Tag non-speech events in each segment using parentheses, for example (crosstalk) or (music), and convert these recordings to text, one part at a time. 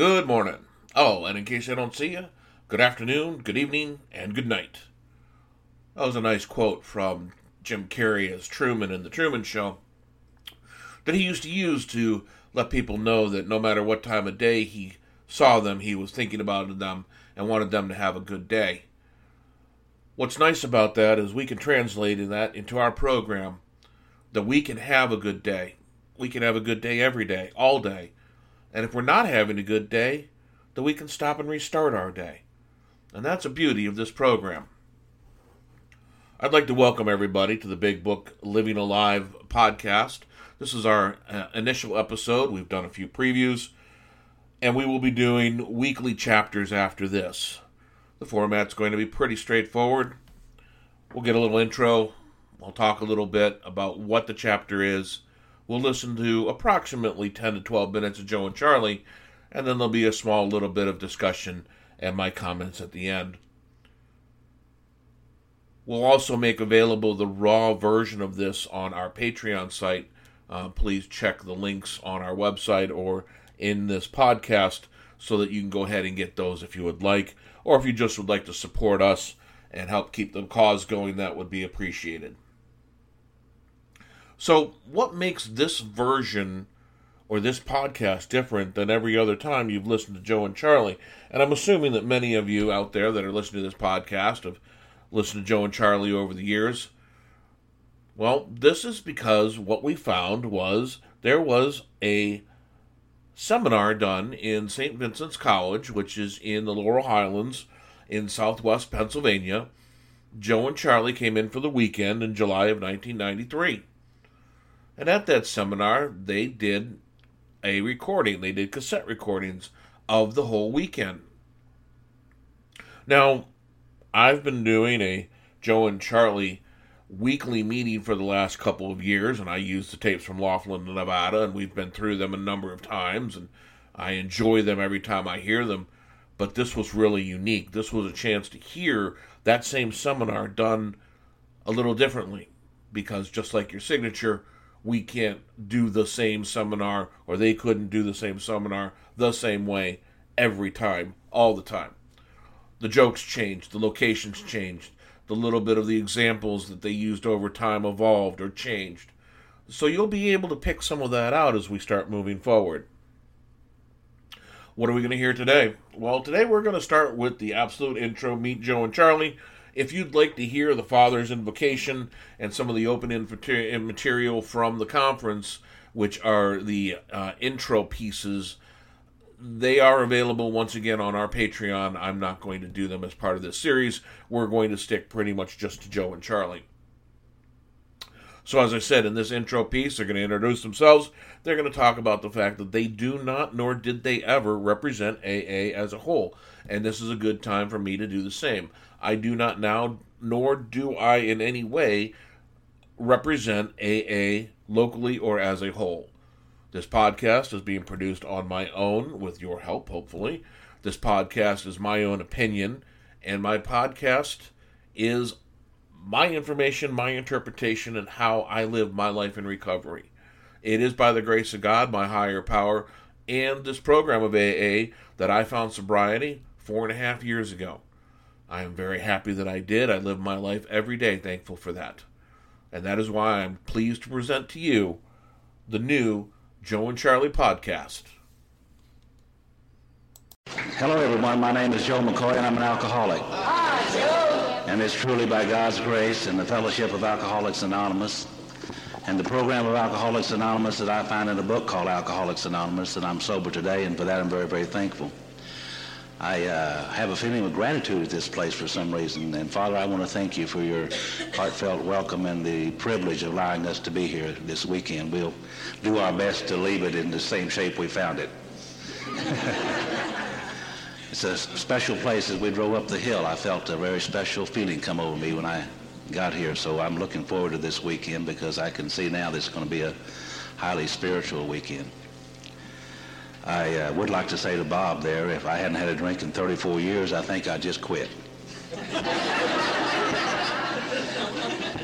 Good morning. Oh, and in case I don't see you, good afternoon, good evening, and good night. That was a nice quote from Jim Carrey as Truman in The Truman Show that he used to use to let people know that no matter what time of day he saw them, he was thinking about them and wanted them to have a good day. What's nice about that is we can translate that into our program that we can have a good day. We can have a good day every day, all day. And if we're not having a good day, then we can stop and restart our day. And that's the beauty of this program. I'd like to welcome everybody to the Big Book Living Alive podcast. This is our uh, initial episode. We've done a few previews, and we will be doing weekly chapters after this. The format's going to be pretty straightforward. We'll get a little intro. I'll talk a little bit about what the chapter is. We'll listen to approximately 10 to 12 minutes of Joe and Charlie, and then there'll be a small little bit of discussion and my comments at the end. We'll also make available the raw version of this on our Patreon site. Uh, please check the links on our website or in this podcast so that you can go ahead and get those if you would like, or if you just would like to support us and help keep the cause going, that would be appreciated. So, what makes this version or this podcast different than every other time you've listened to Joe and Charlie? And I'm assuming that many of you out there that are listening to this podcast have listened to Joe and Charlie over the years. Well, this is because what we found was there was a seminar done in St. Vincent's College, which is in the Laurel Highlands in southwest Pennsylvania. Joe and Charlie came in for the weekend in July of 1993. And at that seminar, they did a recording. They did cassette recordings of the whole weekend. Now, I've been doing a Joe and Charlie weekly meeting for the last couple of years, and I use the tapes from Laughlin, Nevada, and we've been through them a number of times, and I enjoy them every time I hear them. But this was really unique. This was a chance to hear that same seminar done a little differently, because just like your signature, we can't do the same seminar, or they couldn't do the same seminar the same way every time, all the time. The jokes changed, the locations changed, the little bit of the examples that they used over time evolved or changed. So you'll be able to pick some of that out as we start moving forward. What are we going to hear today? Well, today we're going to start with the absolute intro Meet Joe and Charlie. If you'd like to hear the Father's Invocation and some of the open material from the conference, which are the uh, intro pieces they are available once again on our Patreon. I'm not going to do them as part of this series. We're going to stick pretty much just to Joe and Charlie. So, as I said, in this intro piece, they're going to introduce themselves. They're going to talk about the fact that they do not, nor did they ever, represent AA as a whole. And this is a good time for me to do the same. I do not now, nor do I in any way, represent AA locally or as a whole. This podcast is being produced on my own with your help, hopefully. This podcast is my own opinion, and my podcast is my information, my interpretation, and how I live my life in recovery. It is by the grace of God, my higher power, and this program of AA that I found sobriety four and a half years ago. I am very happy that I did. I live my life every day thankful for that. And that is why I'm pleased to present to you the new Joe and Charlie podcast. Hello, everyone. My name is Joe McQ, and I'm an alcoholic. Hi, Joe. And it's truly by God's grace and the fellowship of Alcoholics Anonymous and the program of Alcoholics Anonymous that I find in a book called Alcoholics Anonymous that I'm sober today, and for that I'm very, very thankful. I uh, have a feeling of gratitude at this place for some reason. And Father, I want to thank you for your heartfelt welcome and the privilege of allowing us to be here this weekend. We'll do our best to leave it in the same shape we found it. (laughs) it's a special place. As we drove up the hill, I felt a very special feeling come over me when I got here. So I'm looking forward to this weekend because I can see now this is going to be a highly spiritual weekend. I uh, would like to say to Bob there, if I hadn't had a drink in 34 years, I think I'd just quit. (laughs)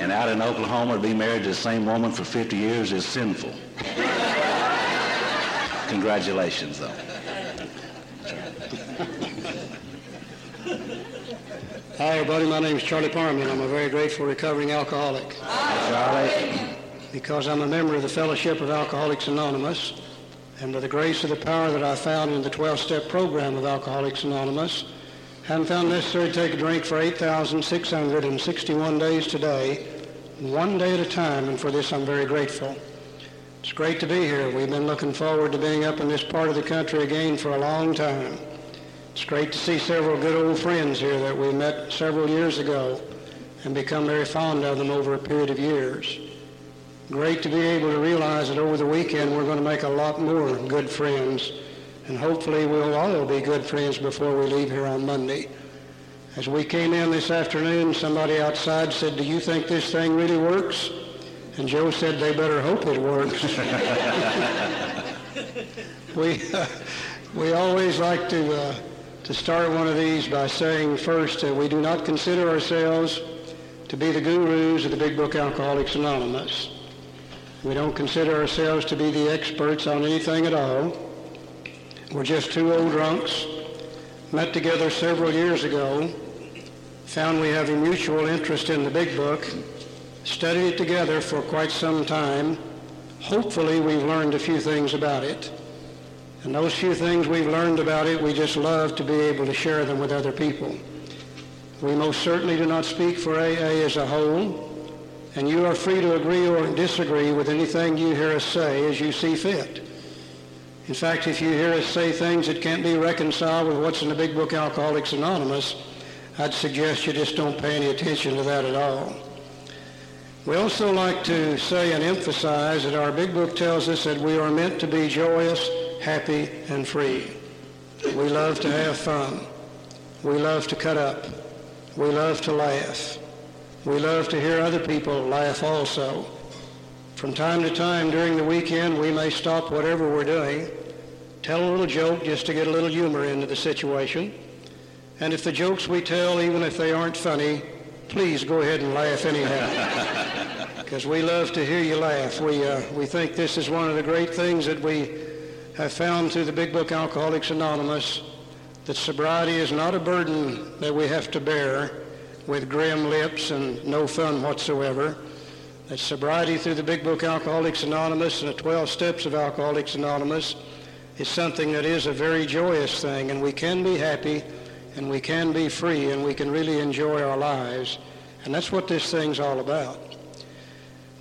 and out in Oklahoma, to be married to the same woman for 50 years is sinful. Congratulations, though. Hi, everybody. My name is Charlie Parman. I'm a very grateful recovering alcoholic. Hi, Charlie. Because I'm a member of the Fellowship of Alcoholics Anonymous and by the grace of the power that I found in the 12-step program of Alcoholics Anonymous, haven't found necessary to take a drink for 8,661 days today, one day at a time, and for this I'm very grateful. It's great to be here. We've been looking forward to being up in this part of the country again for a long time. It's great to see several good old friends here that we met several years ago and become very fond of them over a period of years. Great to be able to realize that over the weekend we're going to make a lot more good friends and hopefully we'll all be good friends before we leave here on Monday. As we came in this afternoon, somebody outside said, do you think this thing really works? And Joe said, they better hope it works. (laughs) we, uh, (laughs) we always like to uh, to start one of these by saying first that we do not consider ourselves to be the gurus of the Big Book Alcoholics Anonymous. We don't consider ourselves to be the experts on anything at all. We're just two old drunks, met together several years ago, found we have a mutual interest in the Big Book, studied it together for quite some time. Hopefully we've learned a few things about it. And those few things we've learned about it, we just love to be able to share them with other people. We most certainly do not speak for AA as a whole, and you are free to agree or disagree with anything you hear us say as you see fit. In fact, if you hear us say things that can't be reconciled with what's in the big book Alcoholics Anonymous, I'd suggest you just don't pay any attention to that at all. We also like to say and emphasize that our big book tells us that we are meant to be joyous, happy, and free. We love to have fun. We love to cut up. We love to laugh. We love to hear other people laugh also. From time to time during the weekend, we may stop whatever we're doing, tell a little joke just to get a little humor into the situation. And if the jokes we tell, even if they aren't funny, please go ahead and laugh anyhow. (laughs) Because we love to hear you laugh. We, uh, we think this is one of the great things that we have found through the Big Book Alcoholics Anonymous that sobriety is not a burden that we have to bear with grim lips and no fun whatsoever. That sobriety through the Big Book Alcoholics Anonymous and the 12 Steps of Alcoholics Anonymous is something that is a very joyous thing, and we can be happy, and we can be free, and we can really enjoy our lives. And that's what this thing's all about.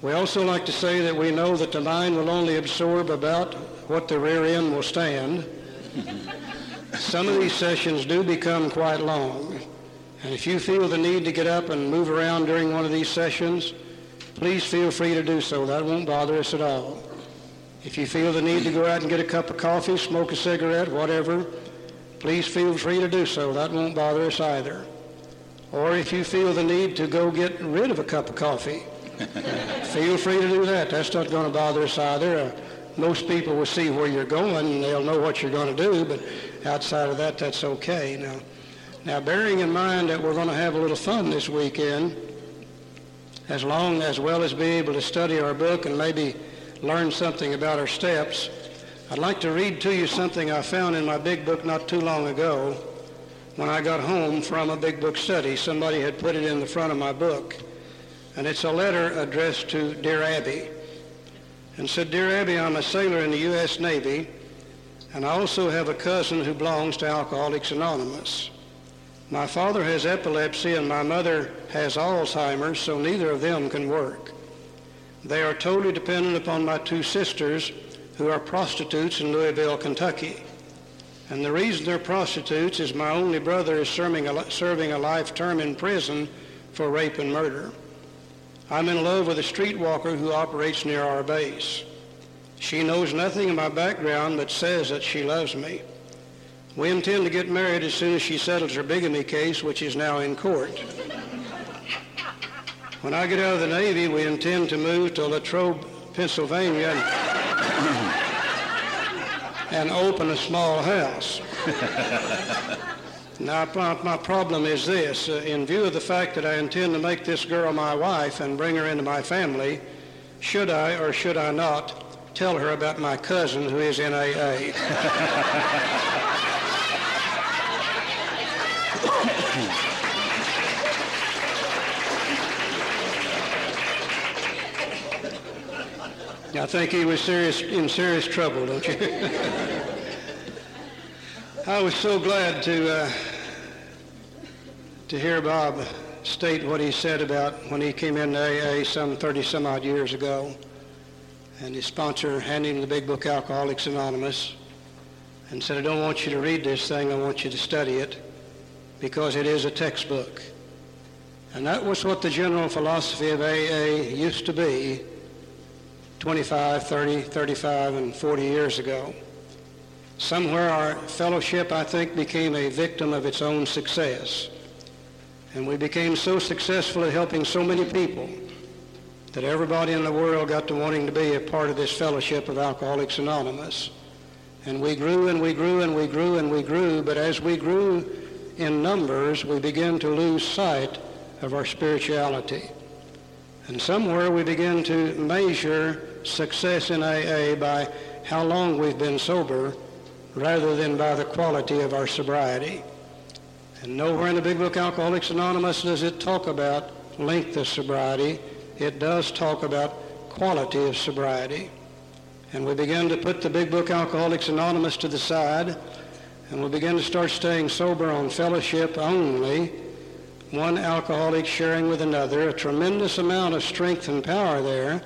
We also like to say that we know that the mind will only absorb about what the rear end will stand. (laughs) Some of these sessions do become quite long. And if you feel the need to get up and move around during one of these sessions, please feel free to do so. That won't bother us at all. If you feel the need to go out and get a cup of coffee, smoke a cigarette, whatever, please feel free to do so. That won't bother us either. Or if you feel the need to go get rid of a cup of coffee, (laughs) feel free to do that. That's not going to bother us either. Uh, most people will see where you're going and they'll know what you're going to do, but outside of that, that's okay. Now, now bearing in mind that we're going to have a little fun this weekend, as long as well as be able to study our book and maybe learn something about our steps, I'd like to read to you something I found in my big book not too long ago when I got home from a big book study. Somebody had put it in the front of my book. And it's a letter addressed to Dear Abby and said, Dear Abby, I'm a sailor in the U.S. Navy, and I also have a cousin who belongs to Alcoholics Anonymous. My father has epilepsy and my mother has Alzheimer's, so neither of them can work. They are totally dependent upon my two sisters, who are prostitutes in Louisville, Kentucky. And the reason they're prostitutes is my only brother is serving a, serving a life term in prison for rape and murder. I'm in love with a streetwalker who operates near our base. She knows nothing of my background but says that she loves me. We intend to get married as soon as she settles her bigamy case, which is now in court. When I get out of the Navy, we intend to move to Latrobe, Pennsylvania, and, and open a small house. (laughs) Now, my problem is this. Uh, in view of the fact that I intend to make this girl my wife and bring her into my family, should I or should I not tell her about my cousin who is in AA? (laughs) I think he was serious in serious trouble, don't you? I was so glad to uh, to hear Bob state what he said about when he came into AA some 30 some odd years ago, and his sponsor handed him the big book Alcoholics Anonymous, and said, "I don't want you to read this thing. I want you to study it." Because it is a textbook." And that was what the general philosophy of AA used to be 25, 30, 35, and 40 years ago. Somewhere our fellowship, I think, became a victim of its own success. And we became so successful at helping so many people that everybody in the world got to wanting to be a part of this fellowship of Alcoholics Anonymous. And we grew and we grew and we grew and we grew, but as we grew in numbers, we begin to lose sight of our spirituality. And somewhere we begin to measure success in AA by how long we've been sober rather than by the quality of our sobriety. And nowhere in the Big Book Alcoholics Anonymous does it talk about length of sobriety. It does talk about quality of sobriety. And we begin to put the Big Book Alcoholics Anonymous to the side, and we begin to start staying sober on fellowship only one alcoholic sharing with another, a tremendous amount of strength and power there,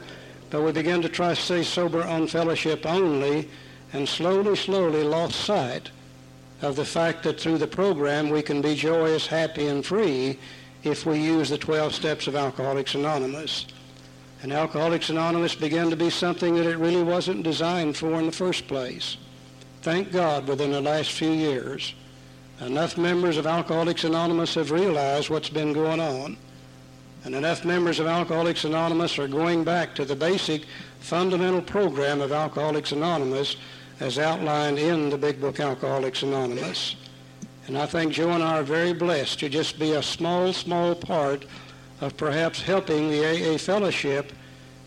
but we began to try to stay sober on fellowship only and slowly, slowly lost sight of the fact that through the program we can be joyous, happy, and free if we use the 12 steps of Alcoholics Anonymous. And Alcoholics Anonymous began to be something that it really wasn't designed for in the first place. Thank God within the last few years Enough members of Alcoholics Anonymous have realized what's been going on. And enough members of Alcoholics Anonymous are going back to the basic fundamental program of Alcoholics Anonymous as outlined in the big book Alcoholics Anonymous. And I think Joe and I are very blessed to just be a small, small part of perhaps helping the AA fellowship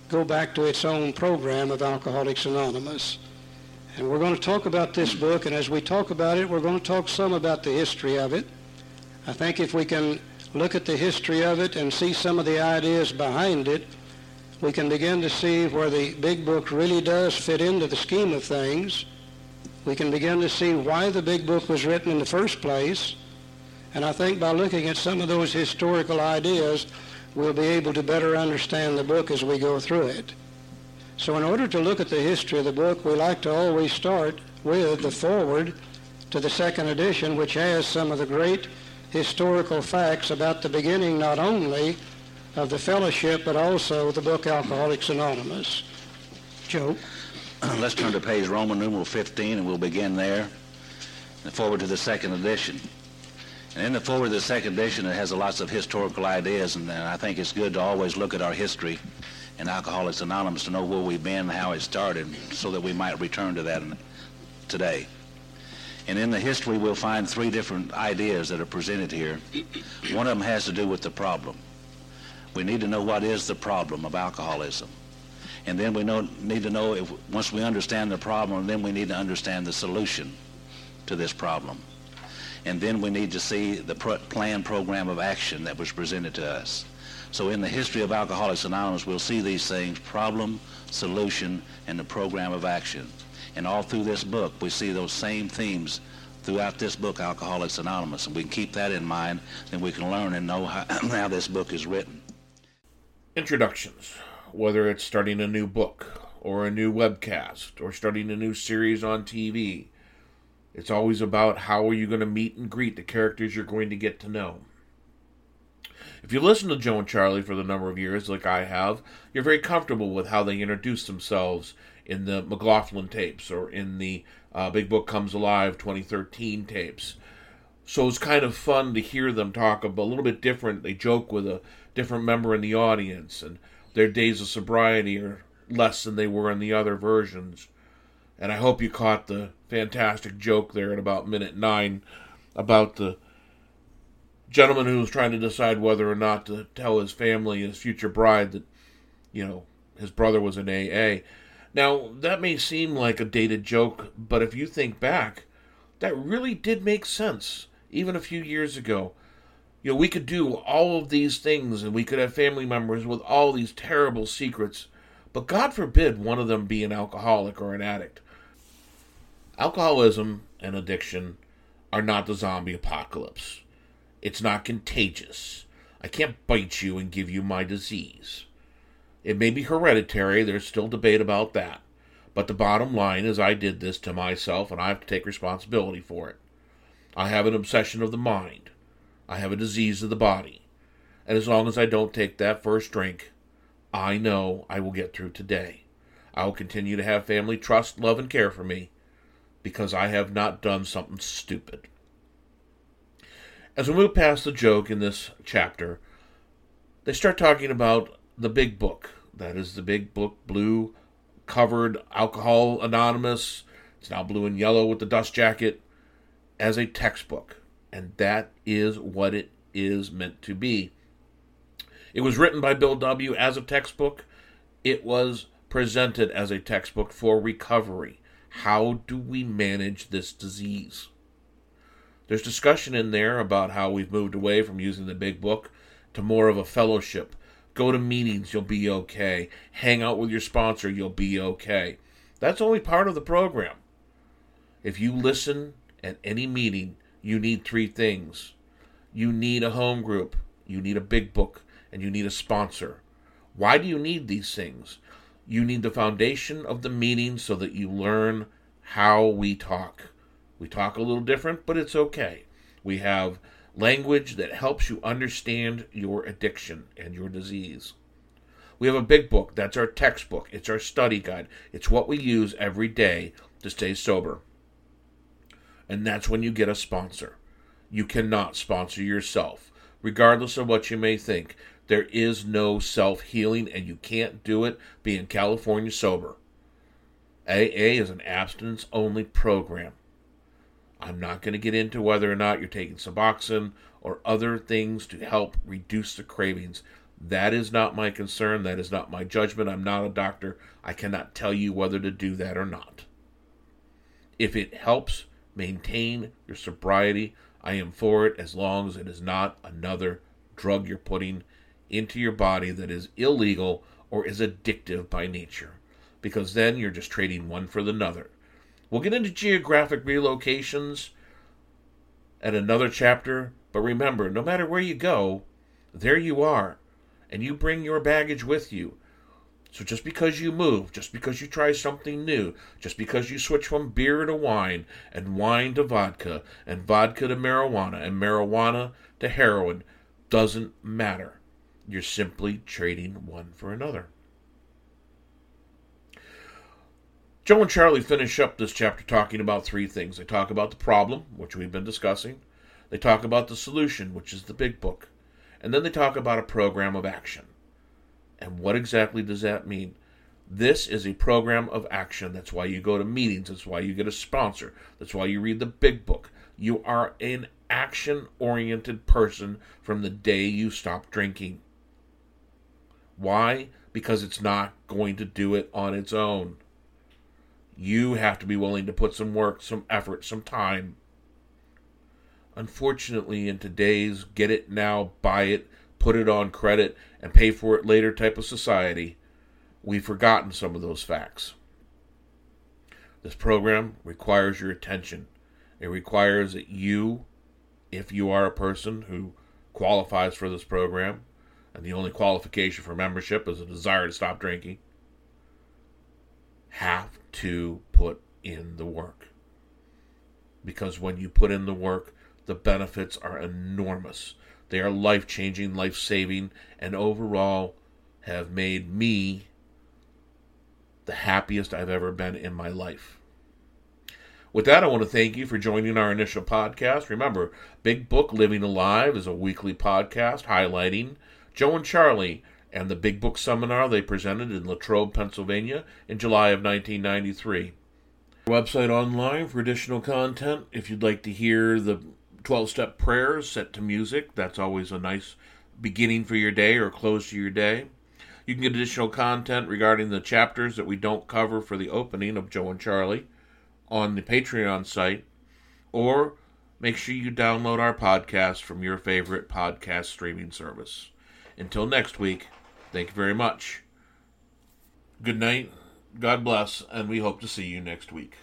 go back to its own program of Alcoholics Anonymous. And we're going to talk about this book, and as we talk about it, we're going to talk some about the history of it. I think if we can look at the history of it and see some of the ideas behind it, we can begin to see where the big book really does fit into the scheme of things. We can begin to see why the big book was written in the first place. And I think by looking at some of those historical ideas, we'll be able to better understand the book as we go through it. So in order to look at the history of the book, we like to always start with the foreword to the second edition, which has some of the great historical facts about the beginning not only of the fellowship, but also the book Alcoholics Anonymous. Joe? (clears throat) Let's turn to page Roman numeral 15, and we'll begin there. And forward to the second edition. And in the forward of the second edition, it has lots of historical ideas, and I think it's good to always look at our history in Alcoholics Anonymous to know where we've been and how it started so that we might return to that today. And in the history, we'll find three different ideas that are presented here. One of them has to do with the problem. We need to know what is the problem of alcoholism. And then we know, need to know, if once we understand the problem, then we need to understand the solution to this problem. And then we need to see the plan program of action that was presented to us. So in the history of Alcoholics Anonymous, we'll see these things, problem, solution, and the program of action. And all through this book, we see those same themes throughout this book, Alcoholics Anonymous. And we can keep that in mind, then we can learn and know how, (clears throat) how this book is written. Introductions, whether it's starting a new book, or a new webcast, or starting a new series on TV, it's always about how are you going to meet and greet the characters you're going to get to know. If you listen to Joe and Charlie for the number of years, like I have, you're very comfortable with how they introduce themselves in the McLaughlin tapes or in the uh, Big Book Comes Alive 2013 tapes. So it's kind of fun to hear them talk a little bit different. They joke with a different member in the audience, and their days of sobriety are less than they were in the other versions. And I hope you caught the fantastic joke there at about minute nine about the gentleman who was trying to decide whether or not to tell his family, his future bride, that, you know, his brother was an AA. Now, that may seem like a dated joke, but if you think back, that really did make sense, even a few years ago. You know, we could do all of these things and we could have family members with all these terrible secrets, But God forbid one of them be an alcoholic or an addict. Alcoholism and addiction are not the zombie apocalypse. It's not contagious. I can't bite you and give you my disease. It may be hereditary, there's still debate about that. But the bottom line is, I did this to myself and I have to take responsibility for it. I have an obsession of the mind. I have a disease of the body. And as long as I don't take that first drink, I know I will get through today. I will continue to have family trust, love, and care for me because I have not done something stupid. As we move past the joke in this chapter, they start talking about the big book. That is the big book, blue covered Alcohol Anonymous. It's now blue and yellow with the dust jacket as a textbook. And that is what it is meant to be. It was written by Bill W. as a textbook. It was presented as a textbook for recovery. How do we manage this disease? There's discussion in there about how we've moved away from using the big book to more of a fellowship. Go to meetings, you'll be okay. Hang out with your sponsor, you'll be okay. That's only part of the program. If you listen at any meeting, you need three things you need a home group, you need a big book, and you need a sponsor. Why do you need these things? You need the foundation of the meeting so that you learn how we talk. We talk a little different, but it's okay. We have language that helps you understand your addiction and your disease. We have a big book. That's our textbook. It's our study guide. It's what we use every day to stay sober. And that's when you get a sponsor. You cannot sponsor yourself, regardless of what you may think. There is no self healing, and you can't do it being California sober. AA is an abstinence only program. I'm not going to get into whether or not you're taking Suboxone or other things to help reduce the cravings. That is not my concern. That is not my judgment. I'm not a doctor. I cannot tell you whether to do that or not. If it helps maintain your sobriety, I am for it as long as it is not another drug you're putting into your body that is illegal or is addictive by nature, because then you're just trading one for the another. We'll get into geographic relocations at another chapter, but remember, no matter where you go, there you are, and you bring your baggage with you. So just because you move, just because you try something new, just because you switch from beer to wine, and wine to vodka, and vodka to marijuana, and marijuana to heroin, doesn't matter. You're simply trading one for another. Joe and Charlie finish up this chapter talking about three things. They talk about the problem, which we've been discussing. They talk about the solution, which is the big book. And then they talk about a program of action. And what exactly does that mean? This is a program of action. That's why you go to meetings. That's why you get a sponsor. That's why you read the big book. You are an action oriented person from the day you stop drinking. Why? Because it's not going to do it on its own. You have to be willing to put some work, some effort, some time. Unfortunately, in today's get it now, buy it, put it on credit, and pay for it later type of society, we've forgotten some of those facts. This program requires your attention. It requires that you, if you are a person who qualifies for this program, and the only qualification for membership is a desire to stop drinking, have to put in the work. Because when you put in the work, the benefits are enormous. They are life changing, life saving, and overall have made me the happiest I've ever been in my life. With that, I want to thank you for joining our initial podcast. Remember, Big Book Living Alive is a weekly podcast highlighting Joe and Charlie, and the Big Book Seminar they presented in Latrobe, Pennsylvania in July of 1993. Website online for additional content. If you'd like to hear the 12 step prayers set to music, that's always a nice beginning for your day or close to your day. You can get additional content regarding the chapters that we don't cover for the opening of Joe and Charlie on the Patreon site, or make sure you download our podcast from your favorite podcast streaming service. Until next week, thank you very much. Good night. God bless, and we hope to see you next week.